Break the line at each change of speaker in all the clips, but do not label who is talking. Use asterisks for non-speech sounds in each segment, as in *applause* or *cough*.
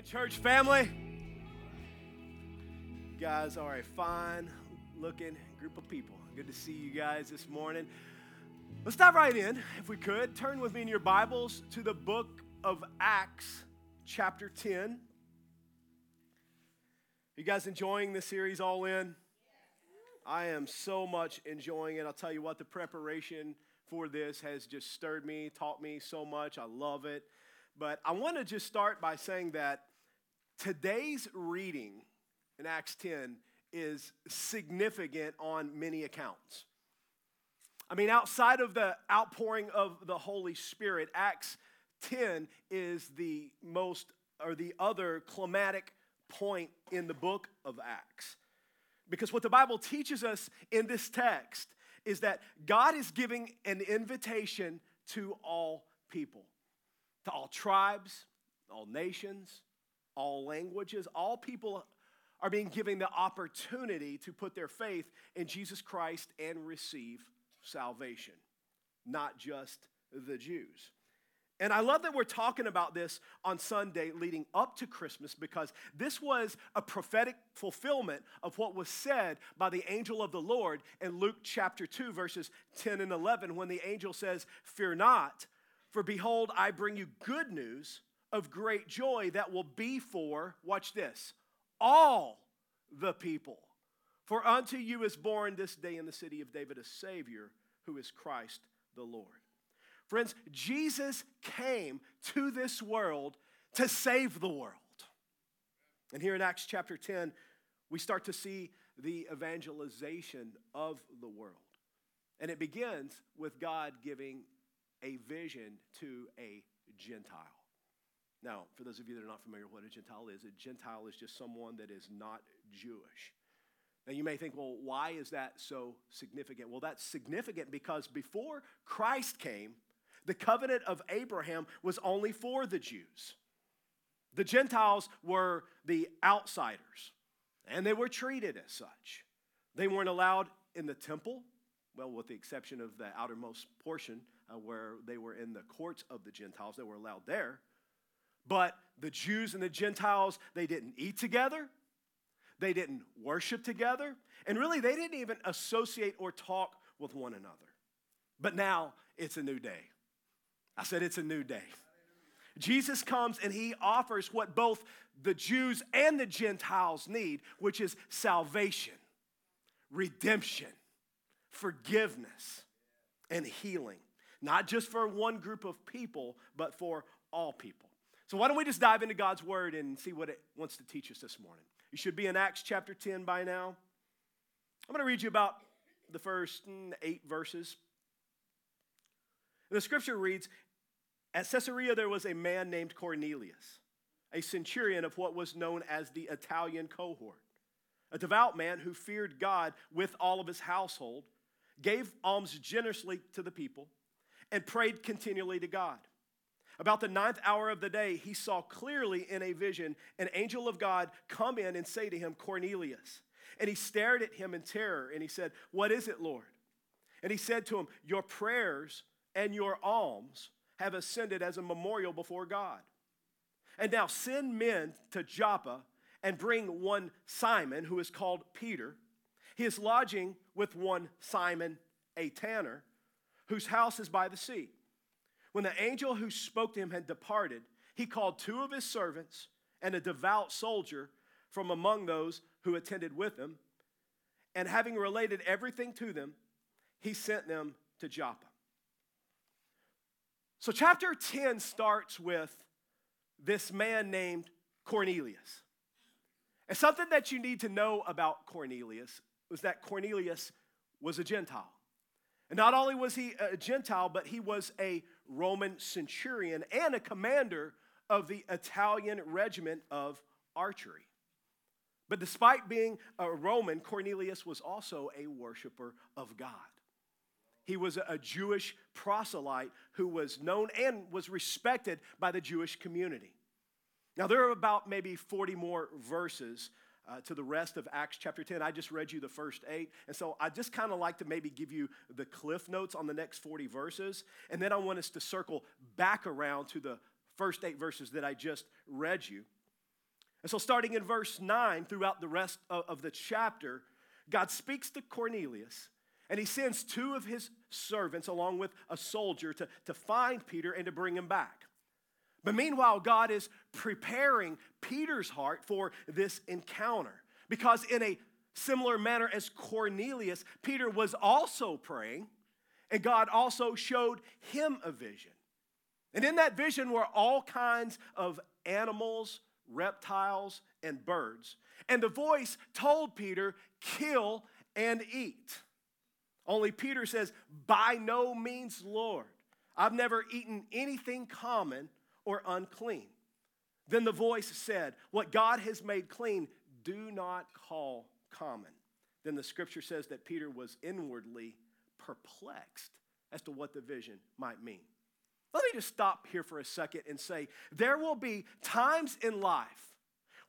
morning, church family. You guys are a fine looking group of people. Good to see you guys this morning. Let's dive right in, if we could. Turn with me in your Bibles to the book of Acts, chapter 10. You guys enjoying this series all in? I am so much enjoying it. I'll tell you what, the preparation for this has just stirred me, taught me so much. I love it. But I want to just start by saying that today's reading in Acts 10 is significant on many accounts. I mean, outside of the outpouring of the Holy Spirit, Acts 10 is the most or the other climatic point in the book of Acts. Because what the Bible teaches us in this text is that God is giving an invitation to all people to all tribes, all nations, all languages, all people are being given the opportunity to put their faith in Jesus Christ and receive salvation, not just the Jews. And I love that we're talking about this on Sunday leading up to Christmas because this was a prophetic fulfillment of what was said by the angel of the Lord in Luke chapter 2, verses 10 and 11, when the angel says, Fear not, for behold, I bring you good news of great joy that will be for, watch this, all the people. For unto you is born this day in the city of David a Savior who is Christ the Lord. Friends, Jesus came to this world to save the world. And here in Acts chapter 10, we start to see the evangelization of the world. And it begins with God giving a vision to a Gentile. Now, for those of you that are not familiar with what a Gentile is, a Gentile is just someone that is not Jewish. Now, you may think, well, why is that so significant? Well, that's significant because before Christ came, the covenant of Abraham was only for the Jews. The Gentiles were the outsiders, and they were treated as such. They weren't allowed in the temple, well, with the exception of the outermost portion uh, where they were in the courts of the Gentiles. They were allowed there. But the Jews and the Gentiles, they didn't eat together. They didn't worship together. And really, they didn't even associate or talk with one another. But now it's a new day. I said it's a new day. Jesus comes and he offers what both the Jews and the Gentiles need, which is salvation, redemption, forgiveness, and healing not just for one group of people, but for all people. So, why don't we just dive into God's word and see what it wants to teach us this morning? You should be in Acts chapter 10 by now. I'm going to read you about the first mm, eight verses. The scripture reads At Caesarea, there was a man named Cornelius, a centurion of what was known as the Italian cohort, a devout man who feared God with all of his household, gave alms generously to the people and prayed continually to God. About the ninth hour of the day, he saw clearly in a vision an angel of God come in and say to him, Cornelius. And he stared at him in terror and he said, What is it, Lord? And he said to him, Your prayers and your alms have ascended as a memorial before God. And now send men to Joppa and bring one Simon, who is called Peter. He is lodging with one Simon, a tanner whose house is by the sea. When the angel who spoke to him had departed, he called two of his servants and a devout soldier from among those who attended with him. And having related everything to them, he sent them to Joppa. So, chapter 10 starts with this man named Cornelius. And something that you need to know about Cornelius was that Cornelius was a Gentile. And not only was he a Gentile, but he was a Roman centurion and a commander of the Italian regiment of archery. But despite being a Roman, Cornelius was also a worshiper of God. He was a Jewish proselyte who was known and was respected by the Jewish community. Now, there are about maybe 40 more verses uh, to the rest of Acts chapter 10. I just read you the first eight. And so I just kind of like to maybe give you the cliff notes on the next 40 verses. And then I want us to circle back around to the first eight verses that I just read you. And so, starting in verse 9 throughout the rest of, of the chapter, God speaks to Cornelius and he sends two of his servants along with a soldier to, to find Peter and to bring him back. But meanwhile, God is preparing Peter's heart for this encounter because, in a similar manner as Cornelius, Peter was also praying, and God also showed him a vision. And in that vision were all kinds of animals, reptiles, and birds. And the voice told Peter, Kill and eat. Only Peter says, By no means, Lord. I've never eaten anything common or unclean. Then the voice said, What God has made clean, do not call common. Then the scripture says that Peter was inwardly perplexed as to what the vision might mean. Let me just stop here for a second and say there will be times in life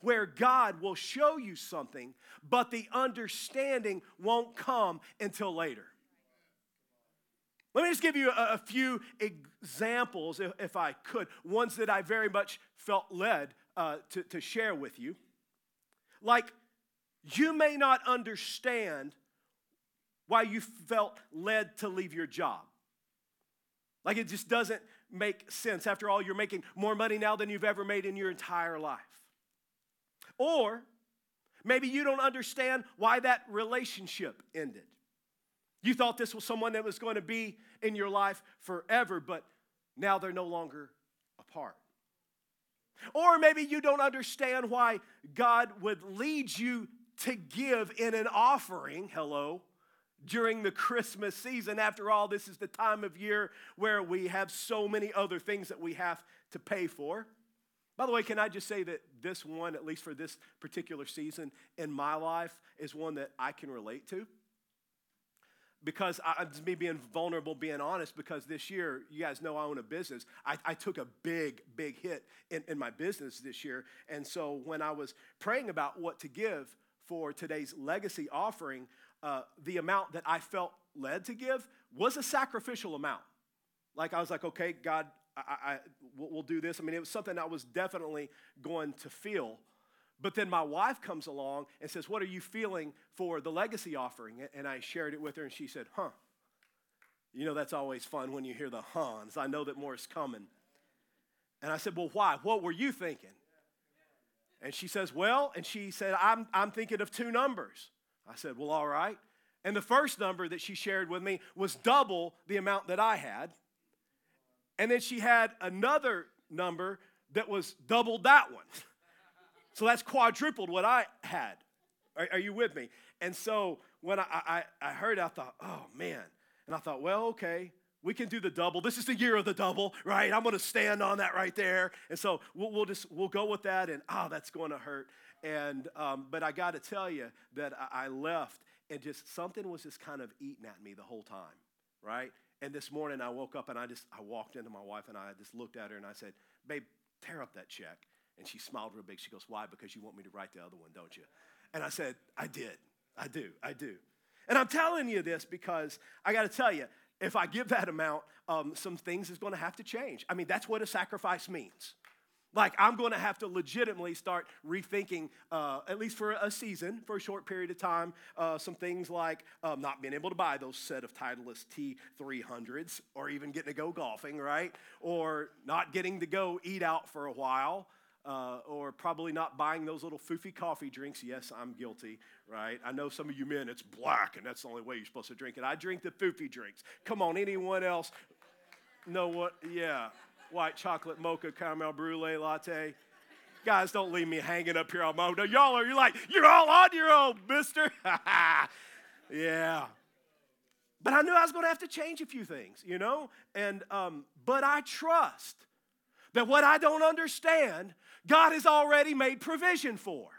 where God will show you something, but the understanding won't come until later. Let me just give you a, a few examples, if, if, I could, ones that I very much felt led uh, to, to share with you. Like, you may not understand why you felt led to leave your job. Like, it just doesn't make sense. After all, you're making more money now than you've ever made in your entire life. Or maybe you don't understand why that relationship ended. You thought this was someone that was going to be in your life forever, but now they're no longer apart. Or maybe you don't understand why God would lead you to give in an offering, hello, during the Christmas season. After all, this is the time of year where we have so many other things that we have to pay for. By the way, can I just say that this one, at least for this particular season in my life, is one that I can relate to? Because I, me being vulnerable, being honest, because this year, you guys know I own a business. I, I took a big, big hit in, in, my business this year. And so when I was praying about what to give for today's legacy offering, uh, the amount that I felt led to give was a sacrificial amount. Like I was like, okay, God, I, I, we'll do this. I mean, it was something I was definitely going to feel. But then my wife comes along and says, What are you feeling for the legacy offering? And I shared it with her, and she said, Huh. You know, that's always fun when you hear the huns. I know that more is coming. And I said, Well, why? What were you thinking? And she says, Well, and she said, I'm, I'm thinking of two numbers. I said, Well, all right. And the first number that she shared with me was double the amount that I had. And then she had another number that was double that one. *laughs* So that's quadrupled what I had. Are, are you with me? And so when I, I, I heard, I thought, oh man. And I thought, well, okay, we can do the double. This is the year of the double, right? I'm going to stand on that right there. And so we'll, we'll just we'll go with that. And oh, that's going to hurt. And um, but I got to tell you that I, I left and just something was just kind of eating at me the whole time, right? And this morning I woke up and I just I walked into my wife and I just looked at her and I said, "Babe, tear up that check." And she smiled real big. She goes, Why? Because you want me to write the other one, don't you? And I said, I did. I do. I do. And I'm telling you this because I got to tell you, if I give that amount, um, some things is going to have to change. I mean, that's what a sacrifice means. Like, I'm going to have to legitimately start rethinking, uh, at least for a season, for a short period of time, uh, some things like um, not being able to buy those set of Titleist T300s or even getting to go golfing, right? Or not getting to go eat out for a while uh, or probably not buying those little foofy coffee drinks. Yes, I'm guilty, right? I know some of you men, it's black, and that's the only way you're supposed to drink it. I drink the foofy drinks. Come on, anyone else know what? Yeah, white chocolate mocha caramel brulee latte. Guys, don't leave me hanging up here on my own. Y'all are, you're like, you're all on your own, mister. *laughs* yeah. But I knew I was going to have to change a few things, you know? And, um, but I trust that what I don't understand, God has already made provision for.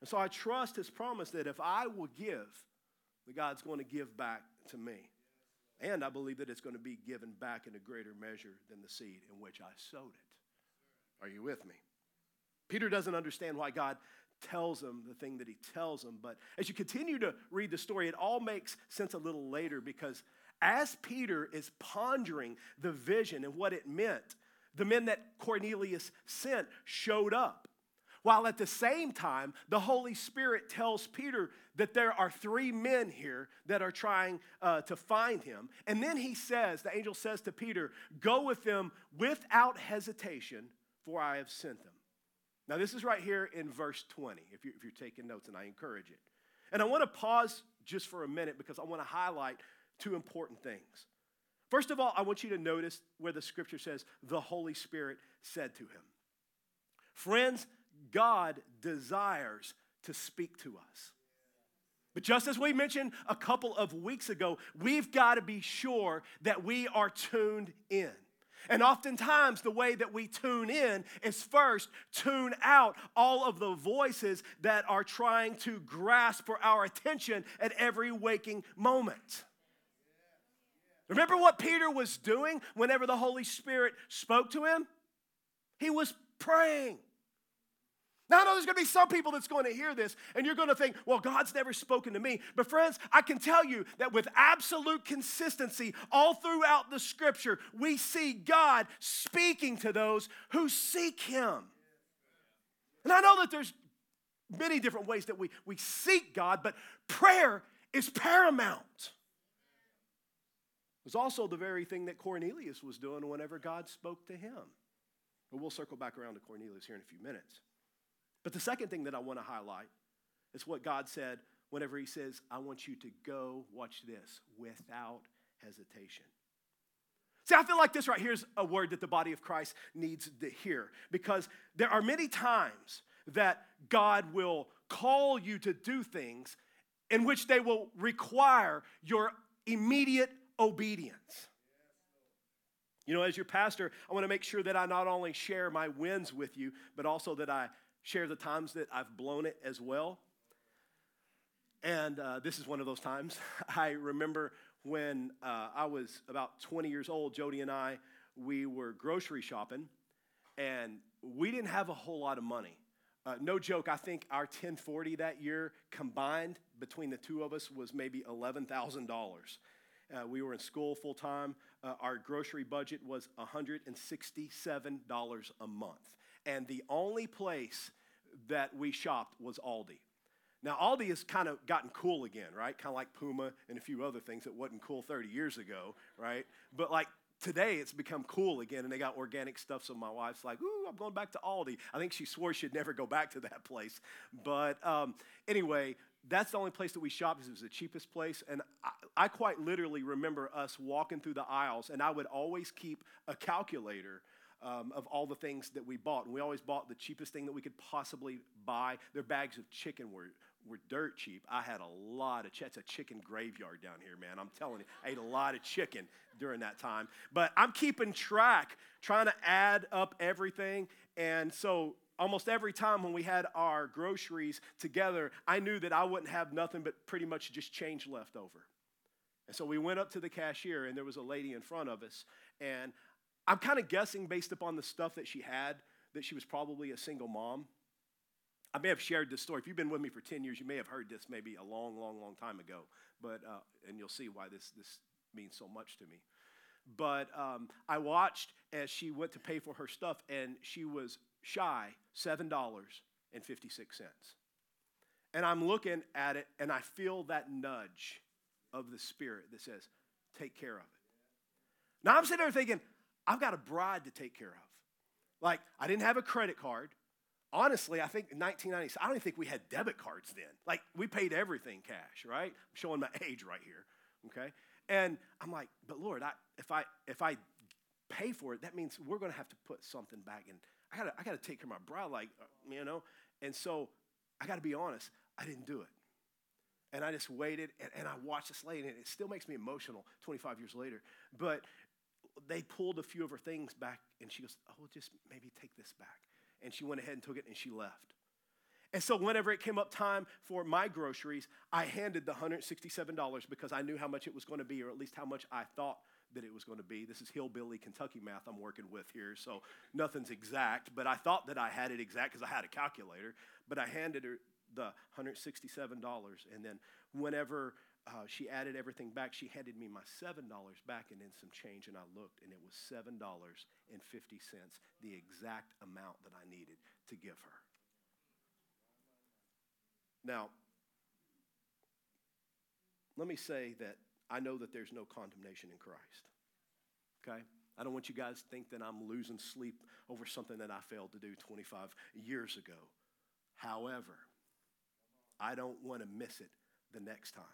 And so I trust his promise that if I will give, that God's going to give back to me. And I believe that it's going to be given back in a greater measure than the seed in which I sowed it. Are you with me? Peter doesn't understand why God tells him the thing that he tells him, but as you continue to read the story, it all makes sense a little later because as Peter is pondering the vision and what it meant, the men that Cornelius sent showed up. While at the same time, the Holy Spirit tells Peter that there are three men here that are trying uh, to find him. And then he says, the angel says to Peter, Go with them without hesitation, for I have sent them. Now, this is right here in verse 20, if you're, if you're taking notes, and I encourage it. And I want to pause just for a minute because I want to highlight two important things. First of all, I want you to notice where the scripture says, the Holy Spirit said to him. Friends, God desires to speak to us. But just as we mentioned a couple of weeks ago, we've got to be sure that we are tuned in. And oftentimes, the way that we tune in is first tune out all of the voices that are trying to grasp for our attention at every waking moment. Remember what Peter was doing whenever the Holy Spirit spoke to him? He was praying. Now, I know there's going to be some people that's going to hear this, and you're going to think, well, God's never spoken to me. But, friends, I can tell you that with absolute consistency, all throughout the scripture, we see God speaking to those who seek Him. And I know that there's many different ways that we, we seek God, but prayer is paramount. Was also the very thing that Cornelius was doing whenever God spoke to him. But we'll circle back around to Cornelius here in a few minutes. But the second thing that I want to highlight is what God said whenever He says, I want you to go, watch this, without hesitation. See, I feel like this right here is a word that the body of Christ needs to hear because there are many times that God will call you to do things in which they will require your immediate obedience. You know, as your pastor, I want to make sure that I not only share my wins with you, but also that I share the times that I've blown it as well. And uh, this is one of those times. *laughs* I remember when uh, I was about 20 years old, Jody and I, we were grocery shopping, and we didn't have a whole lot of money. Uh, no joke, I think our 1040 that year combined between the two of us was maybe $11,000. Uh, we were in school full time. Uh, our grocery budget was $167 a month. And the only place that we shopped was Aldi. Now, Aldi has kind of gotten cool again, right? Kind of like Puma and a few other things that wasn't cool 30 years ago, right? But like today, it's become cool again, and they got organic stuff. So my wife's like, "Ooh, I'm going back to Aldi." I think she swore she'd never go back to that place. But um, anyway, that's the only place that we shopped because it was the cheapest place. And I, I quite literally remember us walking through the aisles, and I would always keep a calculator um, of all the things that we bought. And we always bought the cheapest thing that we could possibly buy. Their bags of chicken were, were dirt cheap. I had a lot of, it's a chicken graveyard down here, man. I'm telling you, I ate a lot of chicken during that time. But I'm keeping track, trying to add up everything. And so almost every time when we had our groceries together, I knew that I wouldn't have nothing but pretty much just change left over. And so we went up to the cashier, and there was a lady in front of us. And I'm kind of guessing based upon the stuff that she had that she was probably a single mom. I may have shared this story. If you've been with me for 10 years, you may have heard this maybe a long, long, long time ago. But, uh, and you'll see why this, this means so much to me. But um, I watched as she went to pay for her stuff, and she was shy $7.56. And I'm looking at it, and I feel that nudge of the Spirit that says, take care of it. Now I'm sitting there thinking, I've got a bride to take care of. Like, I didn't have a credit card. Honestly, I think in 1990s, I don't even think we had debit cards then. Like, we paid everything cash, right? I'm showing my *laughs* age right here, okay? And I'm like, but Lord, I, if I if I pay for it, that means we're going to have to put something back in. I got to I got to take care of my bride, like uh, you know. And so I got to be honest, I didn't do it. And I just waited and, and I watched this lady, and it still makes me emotional 25 years later. But they pulled a few of her things back, and she goes, Oh, just maybe take this back. And she went ahead and took it, and she left. And so, whenever it came up time for my groceries, I handed the $167 because I knew how much it was going to be, or at least how much I thought that it was going to be. This is hillbilly Kentucky math I'm working with here, so nothing's exact, but I thought that I had it exact because I had a calculator. But I handed her the $167, and then whenever uh, she added everything back. She handed me my $7 back and then some change, and I looked, and it was $7.50, the exact amount that I needed to give her. Now, let me say that I know that there's no condemnation in Christ. Okay? I don't want you guys to think that I'm losing sleep over something that I failed to do 25 years ago. However, I don't want to miss it the next time.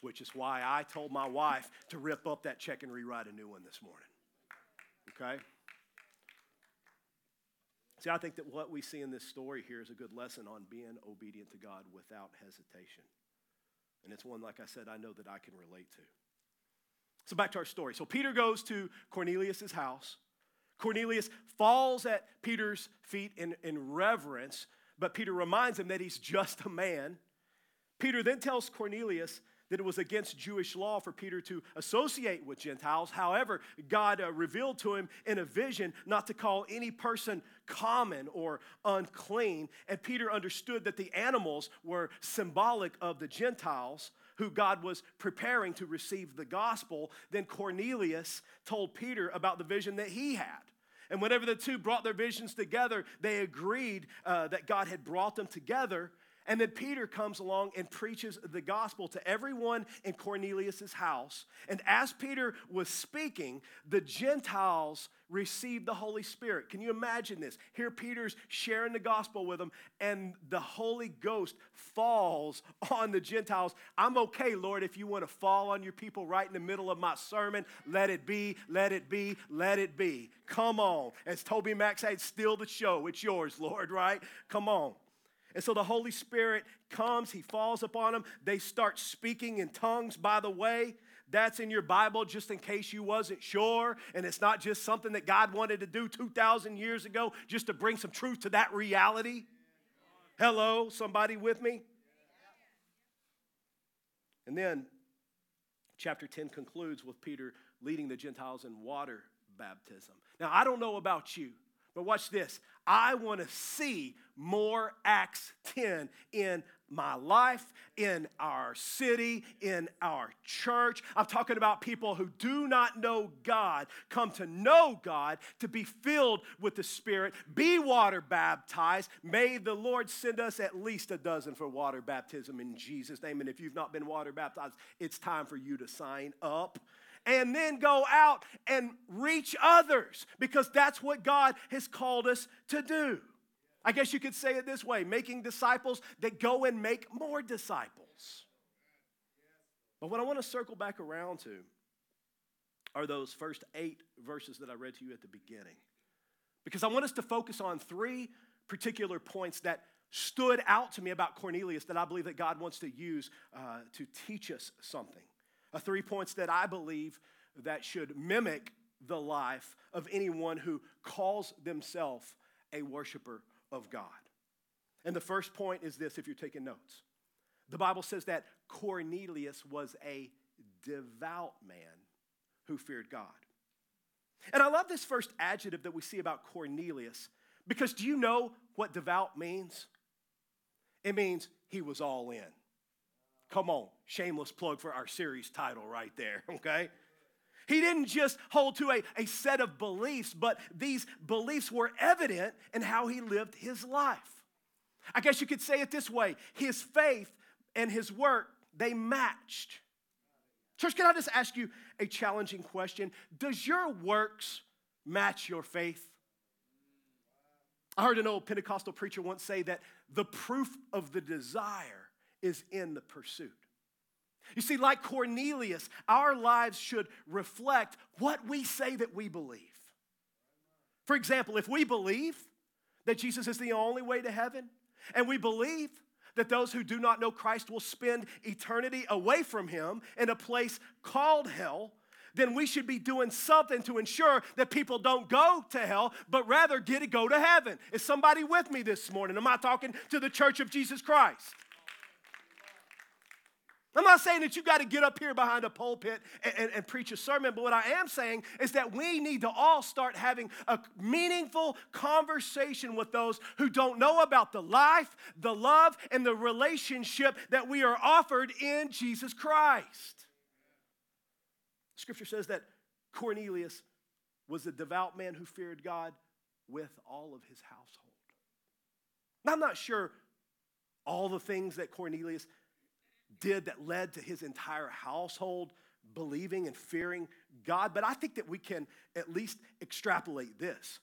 Which is why I told my wife to rip up that check and rewrite a new one this morning. Okay? See, I think that what we see in this story here is a good lesson on being obedient to God without hesitation. And it's one, like I said, I know that I can relate to. So back to our story. So Peter goes to Cornelius' house. Cornelius falls at Peter's feet in, in reverence, but Peter reminds him that he's just a man. Peter then tells Cornelius that it was against Jewish law for Peter to associate with Gentiles. However, God uh, revealed to him in a vision not to call any person common or unclean. And Peter understood that the animals were symbolic of the Gentiles who God was preparing to receive the gospel. Then Cornelius told Peter about the vision that he had. And whenever the two brought their visions together, they agreed uh, that God had brought them together and then Peter comes along and preaches the gospel to everyone in Cornelius' house. And as Peter was speaking, the Gentiles received the Holy Spirit. Can you imagine this? Here Peter's sharing the gospel with them, and the Holy Ghost falls *laughs* on the Gentiles. I'm okay, Lord, if you want to fall on your people right in the middle of my sermon. Let it be, let it be, let it be. Come on. As TobyMac said, steal the show. It's yours, Lord, right? Come on. And so the Holy Spirit comes, He falls upon them. They start speaking in tongues, by the way. That's in your Bible just in case you wasn't sure. And it's not just something that God wanted to do 2,000 years ago just to bring some truth to that reality. Hello, somebody with me? And then chapter 10 concludes with Peter leading the Gentiles in water baptism. Now, I don't know about you, but watch this. I want to see more Acts 10 in my life, in our city, in our church. I'm talking about people who do not know God, come to know God, to be filled with the Spirit, be water baptized. May the Lord send us at least a dozen for water baptism in Jesus' name. And if you've not been water baptized, it's time for you to sign up and then go out and reach others because that's what God has called us to do. I guess you could say it this way making disciples that go and make more disciples. But what I want to circle back around to are those first eight verses that I read to you at the beginning. Because I want us to focus on three particular points that stood out to me about Cornelius that I believe that God wants to use uh, to teach us something. Three points that I believe that should mimic the life of anyone who calls themselves a worshiper of God. And the first point is this if you're taking notes. The Bible says that Cornelius was a devout man who feared God. And I love this first adjective that we see about Cornelius because do you know what devout means? It means he was all in. Come on, shameless plug for our series title right there, *laughs* okay? He didn't just hold to a, a set of beliefs, but these beliefs were evident in how he lived his life. I guess you could say it this way his faith and his work, they matched. Church, can I just ask you a challenging question? Does your works match your faith? I heard an old Pentecostal preacher once say that the proof of the desire is in the pursuit. You see, like Cornelius, our lives should reflect what we say that we believe. For example, if we believe that Jesus is the only way to heaven, and we believe that those who do not know Christ will spend eternity away from Him in a place called hell, then we should be doing something to ensure that people don't go to hell, but rather get to go to heaven. Is somebody with me this morning? Am I talking to the church of Jesus Christ? I'm not saying that you got to get up here behind a pulpit and, and, and, preach a sermon, but what I am saying is that we need to all start having a meaningful conversation with those who don't know about the life, the love, and the relationship that we are offered in Jesus Christ. Scripture says that Cornelius was a devout man who feared God with all of his household. Now, I'm not sure all the things that Cornelius did that led to his entire household believing and fearing God. But I think that we can at least extrapolate this.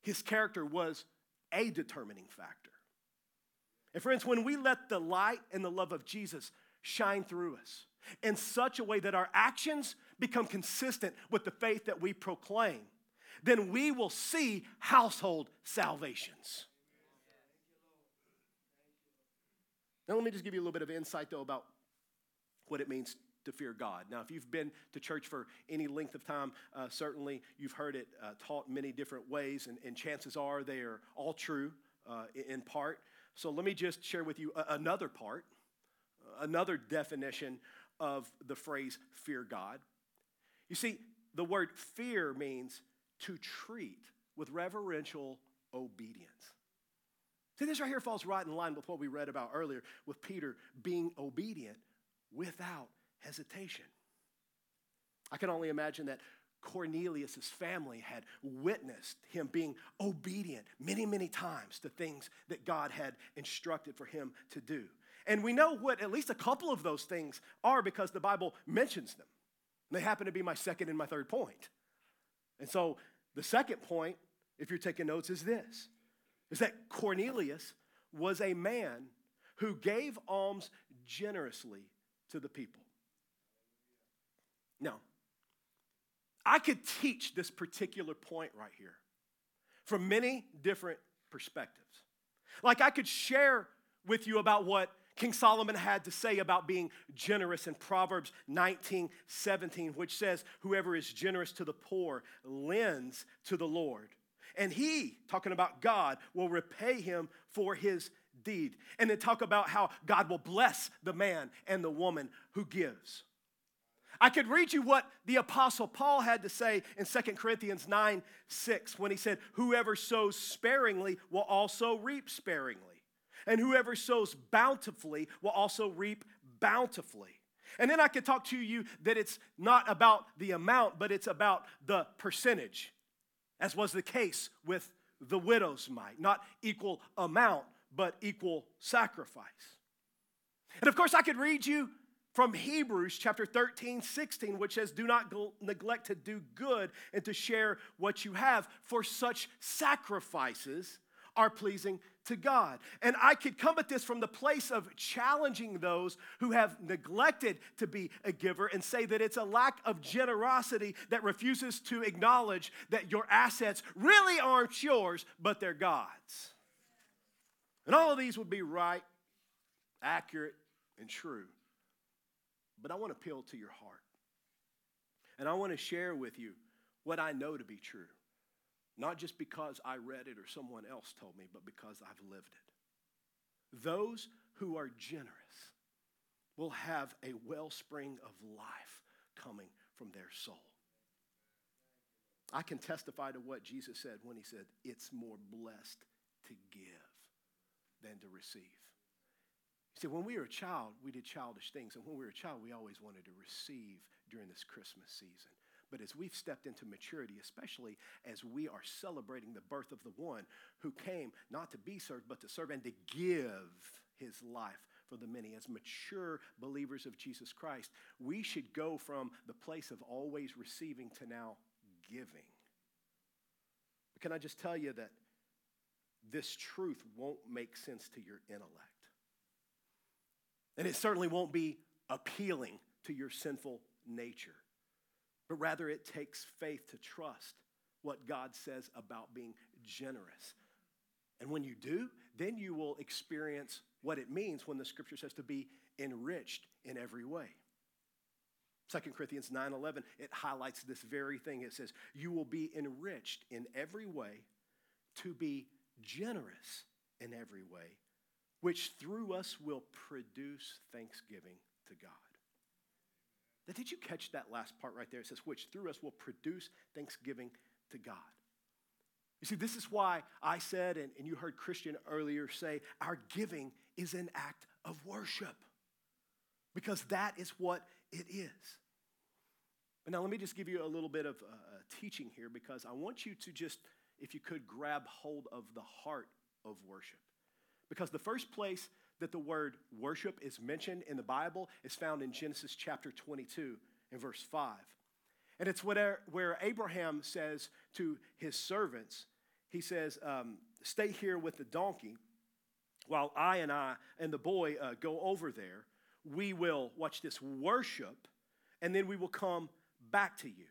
His character was a determining factor. And friends, when we let the light and the love of Jesus shine through us in such a way that our actions become consistent with the faith that we proclaim, then we will see household salvations. Now, let me just give you a little bit of insight, though, about what it means to fear God. Now, if you've been to church for any length of time, uh, certainly you've heard it uh, taught many different ways, and, and, chances are they are all true uh, in part. So, let me just share with you another part, another definition of the phrase fear God. You see, the word fear means to treat with reverential obedience. See, this right here falls right in line with what we read about earlier with Peter being obedient without hesitation. I can only imagine that Cornelius' family had witnessed him being obedient many, many times to things that God had instructed for him to do. And we know what at least a couple of those things are because the Bible mentions them. they happen to be my second and my third point. And so the second point, if you're taking notes, is this is that Cornelius was a man who gave alms generously to the people. Now, I could teach this particular point right here from many different perspectives. Like I could share with you about what King Solomon had to say about being generous in Proverbs 19 17, which says, Whoever is generous to the poor lends to the Lord. And he, talking about God, will repay him for his deed. And then talk about how God will bless the man and the woman who gives. I could read you what the Apostle Paul had to say in 2 Corinthians 9 6 when he said, Whoever sows sparingly will also reap sparingly. And whoever sows bountifully will also reap bountifully. And then I could talk to you that it's not about the amount, but it's about the percentage, as was the case with the widow's mite. Not equal amount, but equal sacrifice. And of course, I could read you from Hebrews chapter 13, 16, which says, Do not neglect to do good and to share what you have, for such sacrifices are pleasing to God. And I could come at this from the place of challenging those who have neglected to be a giver and say that it's a lack of generosity that refuses to acknowledge that your assets really aren't yours, but they're God's. And all of these would be right, accurate, and true. But I want to appeal to your heart. And I want to share with you what I know to be true. Not just because I read it or someone else told me, but because I've lived it. Those who are generous will have a wellspring of life coming from their soul. I can testify to what Jesus said when he said, It's more blessed to give than to receive. He said, When we were a child, we did childish things. And when we were a child, we always wanted to receive during this Christmas season. But as we've stepped into maturity, especially as we are celebrating the birth of the one who came not to be served, but to serve and to give his life for the many, as mature believers of Jesus Christ, we should go from the place of always receiving to now giving. But can I just tell you that this truth won't make sense to your intellect? And it certainly won't be appealing to your sinful nature but rather it takes faith to trust what God says about being generous. And when you do, then you will experience what it means when the scripture says to be enriched in every way. 2 Corinthians 9:11 it highlights this very thing. It says, "You will be enriched in every way to be generous in every way, which through us will produce thanksgiving to God." Did you catch that last part right there? It says, which through us will produce thanksgiving to God. You see, this is why I said, and, and you heard Christian earlier say, our giving is an act of worship. Because that is what it is. But now, let me just give you a little bit of uh, teaching here because I want you to just, if you could, grab hold of the heart of worship. Because the first place that the word worship is mentioned in the Bible is found in Genesis chapter 22 and verse 5. And it's where, where Abraham says to his servants, he says, um, Stay here with the donkey while I and I and the boy uh, go over there. We will, watch this, worship, and then we will come back to you.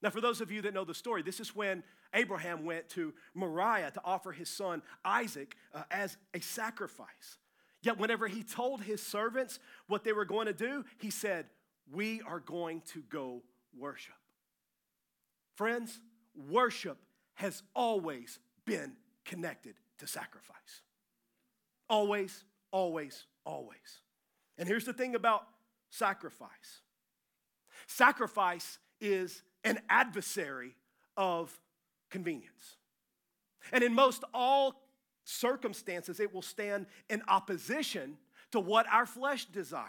Now, for those of you that know the story, this is when Abraham went to Moriah to offer his son Isaac uh, as a sacrifice. Yet, whenever he told his servants what they were going to do, he said, We are going to go worship. Friends, worship has always been connected to sacrifice. Always, always, always. And here's the thing about sacrifice sacrifice is an adversary of convenience. And in most all circumstances, it will stand in opposition to what our flesh desires.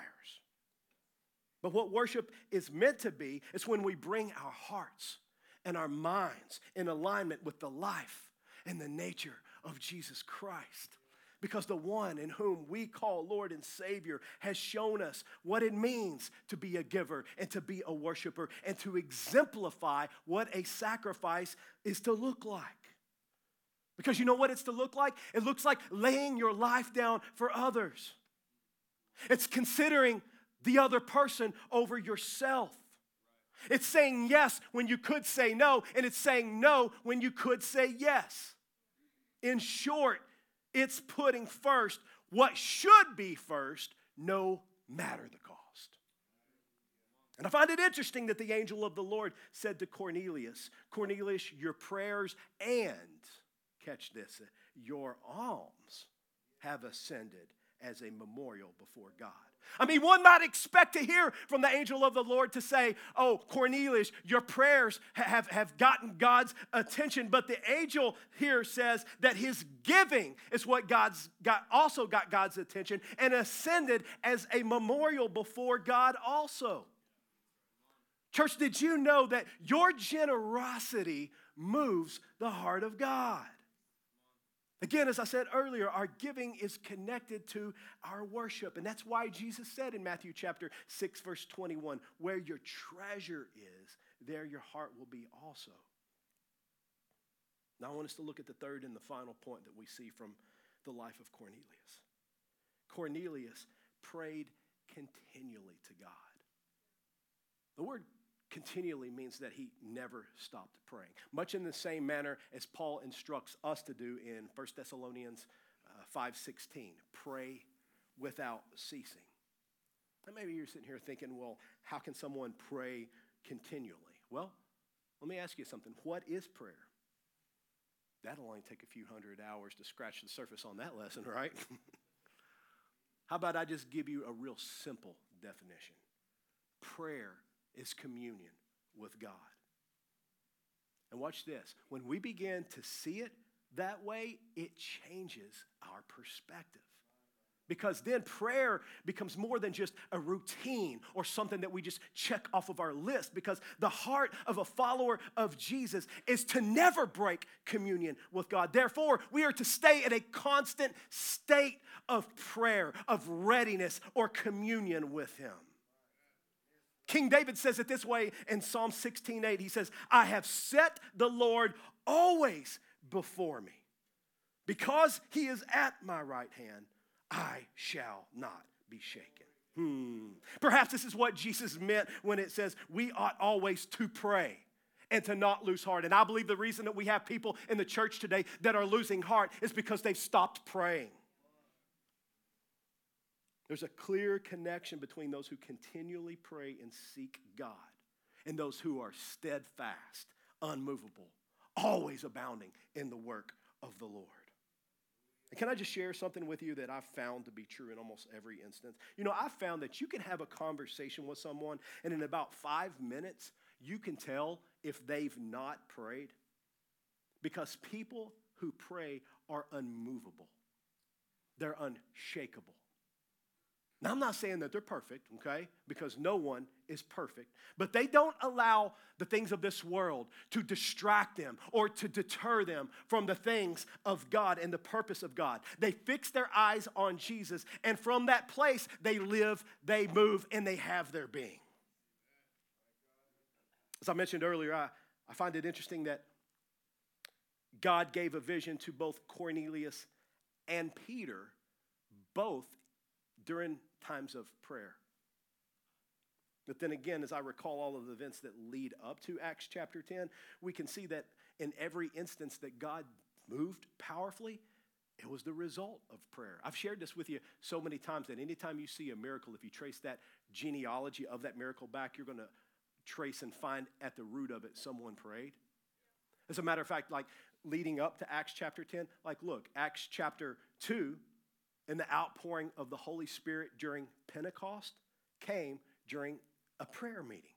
But what worship is meant to be is when we bring our hearts and our minds in alignment with the life and the nature of Jesus Christ. Because the one in whom we call Lord and Savior has shown us what it means to be a giver and to be a worshiper and to exemplify what a sacrifice is to look like. Because you know what it's to look like? It looks like laying your life down for others. It's considering the other person over yourself. It's saying yes when you could say no, and it's saying no when you could say yes. In short, it's putting first what should be first, no matter the cost. And I find it interesting that the angel of the Lord said to Cornelius, Cornelius, your prayers and, catch this, uh, your alms have ascended as a memorial before God. I mean, one might expect to hear from the angel of the Lord to say, Oh, Cornelius, your prayers have, have gotten God's attention. But the angel here says that his giving is what God's got, also got God's attention and ascended as a memorial before God also. Church, did you know that your generosity moves the heart of God? Again, as I said earlier, our giving is connected to our worship. And that's why Jesus said in Matthew chapter 6, verse 21, where your treasure is, there your heart will be also. Now, I want us to look at the third and the final point that we see from the life of Cornelius. Cornelius prayed continually to God. The word continually means that he never stopped praying. Much in the same manner as Paul instructs us to do in 1 Thessalonians uh, 5:16, pray without ceasing. And maybe you're sitting here thinking, well, how can someone pray continually? Well, let me ask you something. What is prayer? That'll only take a few hundred hours to scratch the surface on that lesson, *laughs* right? How about I just give you a real simple definition? Prayer is communion with God. And watch this when we begin to see it that way, it changes our perspective. Because then prayer becomes more than just a routine or something that we just check off of our list. Because the heart of a follower of Jesus is to never break communion with God. Therefore, we are to stay in a constant state of prayer, of readiness, or communion with Him. King David says it this way in Psalm 16 8. He says, I have set the Lord always before me. Because he is at my right hand, I shall not be shaken. Hmm. Perhaps this is what Jesus meant when it says we ought always to pray and to not lose heart. And I believe the reason that we have people in the church today that are losing heart is because they've stopped praying. There's a clear connection between those who continually pray and seek God and those who are steadfast, unmovable, always abounding in the work of the Lord. And can I just share something with you that I've found to be true in almost every instance? You know, I've found that you can have a conversation with someone, and in about five minutes, you can tell if they've not prayed. Because people who pray are unmovable, they're unshakable. Now, I'm not saying that they're perfect, okay? Because no one is perfect. But they don't allow the things of this world to distract them or to deter them from the things of God and the purpose of God. They fix their eyes on Jesus, and from that place, they live, they move, and they have their being. As I mentioned earlier, I, I find it interesting that God gave a vision to both Cornelius and Peter, both during times of prayer. But then again, as I recall all of the events that lead up to Acts chapter 10, we can see that in every instance that God moved powerfully, it was the result of prayer. I've shared this with you so many times that anytime you see a miracle, if you trace that genealogy of that miracle back, you're going to trace and find at the root of it someone prayed. As a matter of fact, like leading up to Acts chapter 10, like look, Acts chapter 2, and the outpouring of the Holy Spirit during Pentecost came during a prayer meeting.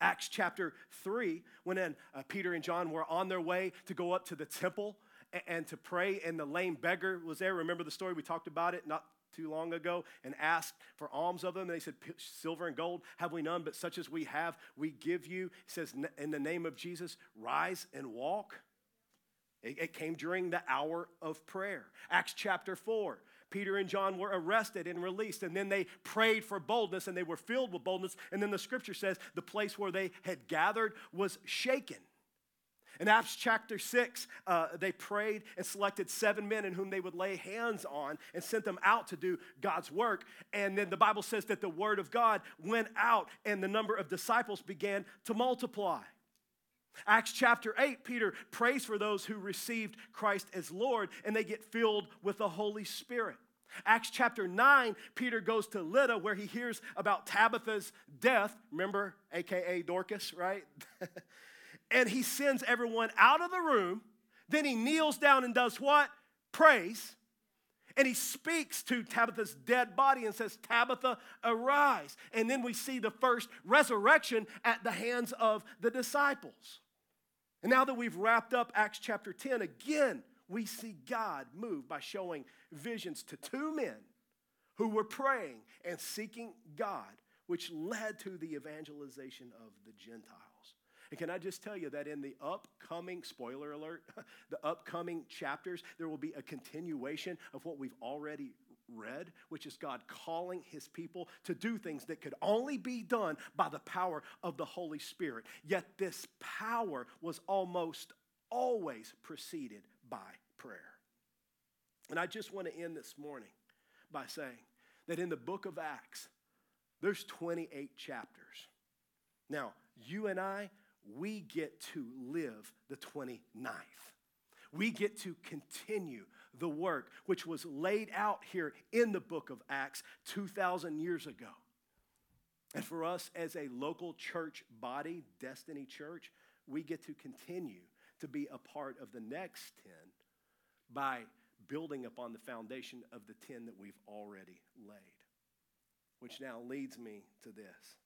Acts chapter 3, when then uh, Peter and John were on their way to go up to the temple and, and to pray, and the lame beggar was there. Remember the story? We talked about it not too long ago and asked for alms of them. And they said, Silver and gold have we none, but such as we have, we give you. He says, In the name of Jesus, rise and walk. It, came during the hour of prayer. Acts chapter 4. Peter and John were arrested and released, and then they prayed for boldness and they were filled with boldness. And then the scripture says the place where they had gathered was shaken. In Acts chapter 6, uh, they prayed and selected seven men in whom they would lay hands on and sent them out to do God's work. And then the Bible says that the word of God went out and the number of disciples began to multiply. Acts chapter 8, Peter prays for those who received Christ as Lord and they get filled with the Holy Spirit. Acts chapter 9, Peter goes to Lydda where he hears about Tabitha's death. Remember, AKA Dorcas, right? *laughs* and he sends everyone out of the room. Then he kneels down and does what? Prays. And he speaks to Tabitha's dead body and says, Tabitha, arise. And then we see the first resurrection at the hands of the disciples. And now that we've wrapped up Acts chapter 10, again, we see God move by showing visions to two men who were praying and seeking God, which led to the evangelization of the Gentiles. And can I just tell you that in the upcoming, spoiler alert, *laughs* the upcoming chapters, there will be a continuation of what we've already read, which is God calling his people to do things that could only be done by the power of the Holy Spirit. Yet this power was almost always preceded by prayer. And I just want to end this morning by saying that in the book of Acts, there's 28 chapters. Now, you and I, we get to live the 29th. We get to continue the work which was laid out here in the book of Acts 2,000 years ago. And for us as a local church body, Destiny Church, we get to continue to be a part of the next 10 by building upon the foundation of the 10 that we've already laid. Which now leads me to this.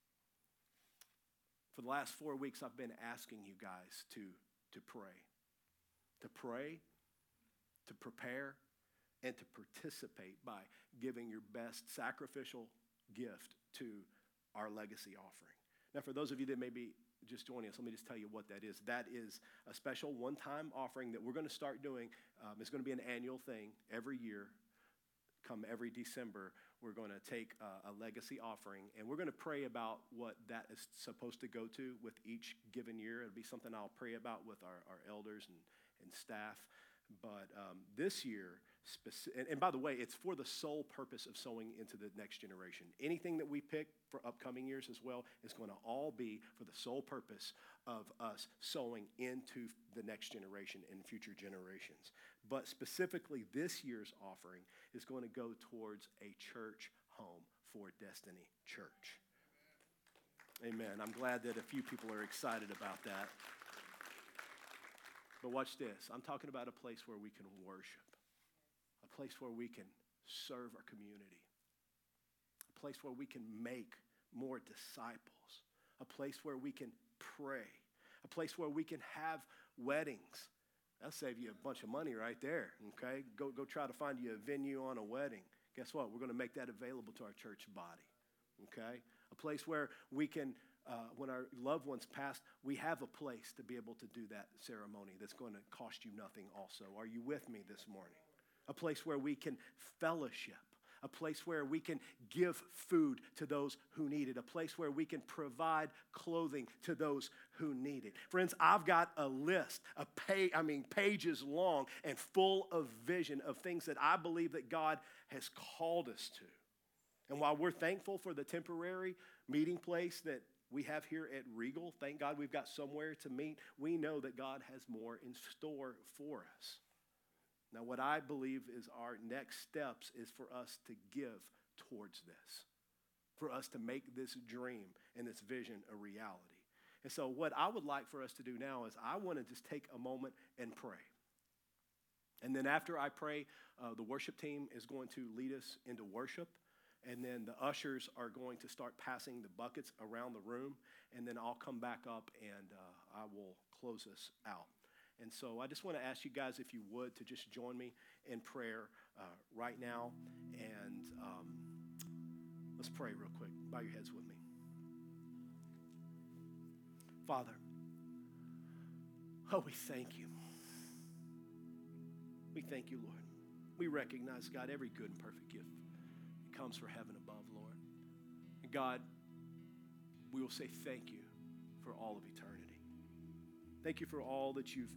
For the last four weeks, I've been asking you guys to, to pray. To pray to prepare and to participate by giving your best sacrificial gift to our legacy offering. Now, for those of you that may be just joining us, let me just tell you what that is. That is a special one time offering that we're going to start doing. Um, it's going to be an annual thing every year. Come every December, we're going to take a, a legacy offering and we're going to pray about what that is supposed to go to with each given year. It'll be something I'll pray about with our, our elders and, and staff. But um, this year, and, and by the way, it's for the sole purpose of sowing into the next generation. Anything that we pick for upcoming years as well is going to all be for the sole purpose of us sowing into the next generation and future generations. But specifically, this year's offering is going to go towards a church home for Destiny Church. Amen. I'm glad that a few people are excited about that. But watch this. I'm talking about a place where we can worship, a place where we can serve our community, a place where we can make more disciples, a place where we can pray, a place where we can have weddings. That'll save you a bunch of money right there, okay? Go, go try to find you a venue on a wedding. guess what? We're going to make that available to our church body. Okay? A place where we can, uh, when our loved ones pass, we have a place to be able to do that ceremony that's going to cost you nothing, also. Are you with me this morning? A place where we can fellowship a place where we can give food to those who need it, a place where we can provide clothing to those who need it. Friends, I've got a list, a pay, I mean pages long and full of vision of things that I believe that God has called us to. And while we're thankful for the temporary meeting place that we have here at Regal, thank God we've got somewhere to meet, we know that God has more in store for us. Now, what I believe is our next steps is for us to give towards this, for us to make this dream and this vision a reality. And so, what I would like for us to do now is I want to just take a moment and pray. And then, after I pray, uh, the worship team is going to lead us into worship. And then the ushers are going to start passing the buckets around the room. And then I'll come back up and uh, I will close us out. And so I just want to ask you guys, if you would, to just join me in prayer uh, right now. And um, let's pray real quick. Bow your heads with me. Father, oh, we thank you. We thank you, Lord. We recognize, God, every good and perfect gift comes from heaven above, Lord. And God, we will say thank you for all of eternity. Thank you for all that you've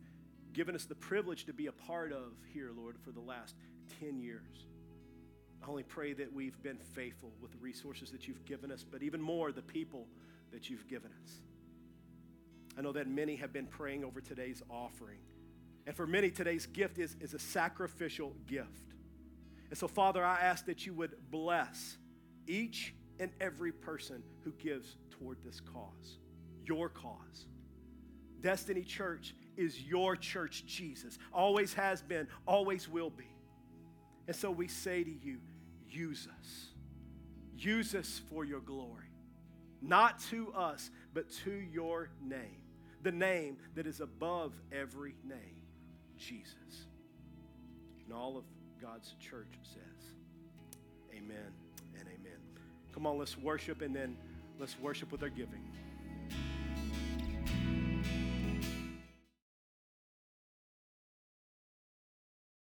given us the privilege to be a part of here, Lord, for the last 10 years. I only pray that we've been faithful with the resources that you've given us, but even more, the people that you've given us. I know that many have been praying over today's offering. And for many, today's gift is, is a sacrificial gift. And so, Father, I ask that you would bless each and every person who gives toward this cause, your cause. Destiny Church is your church, Jesus. Always has been, always will be. And so we say to you, use us. Use us for your glory. Not to us, but to your name. The name that is above every name, Jesus. And all of God's church says, Amen and amen. Come on, let's worship and then let's worship with our giving.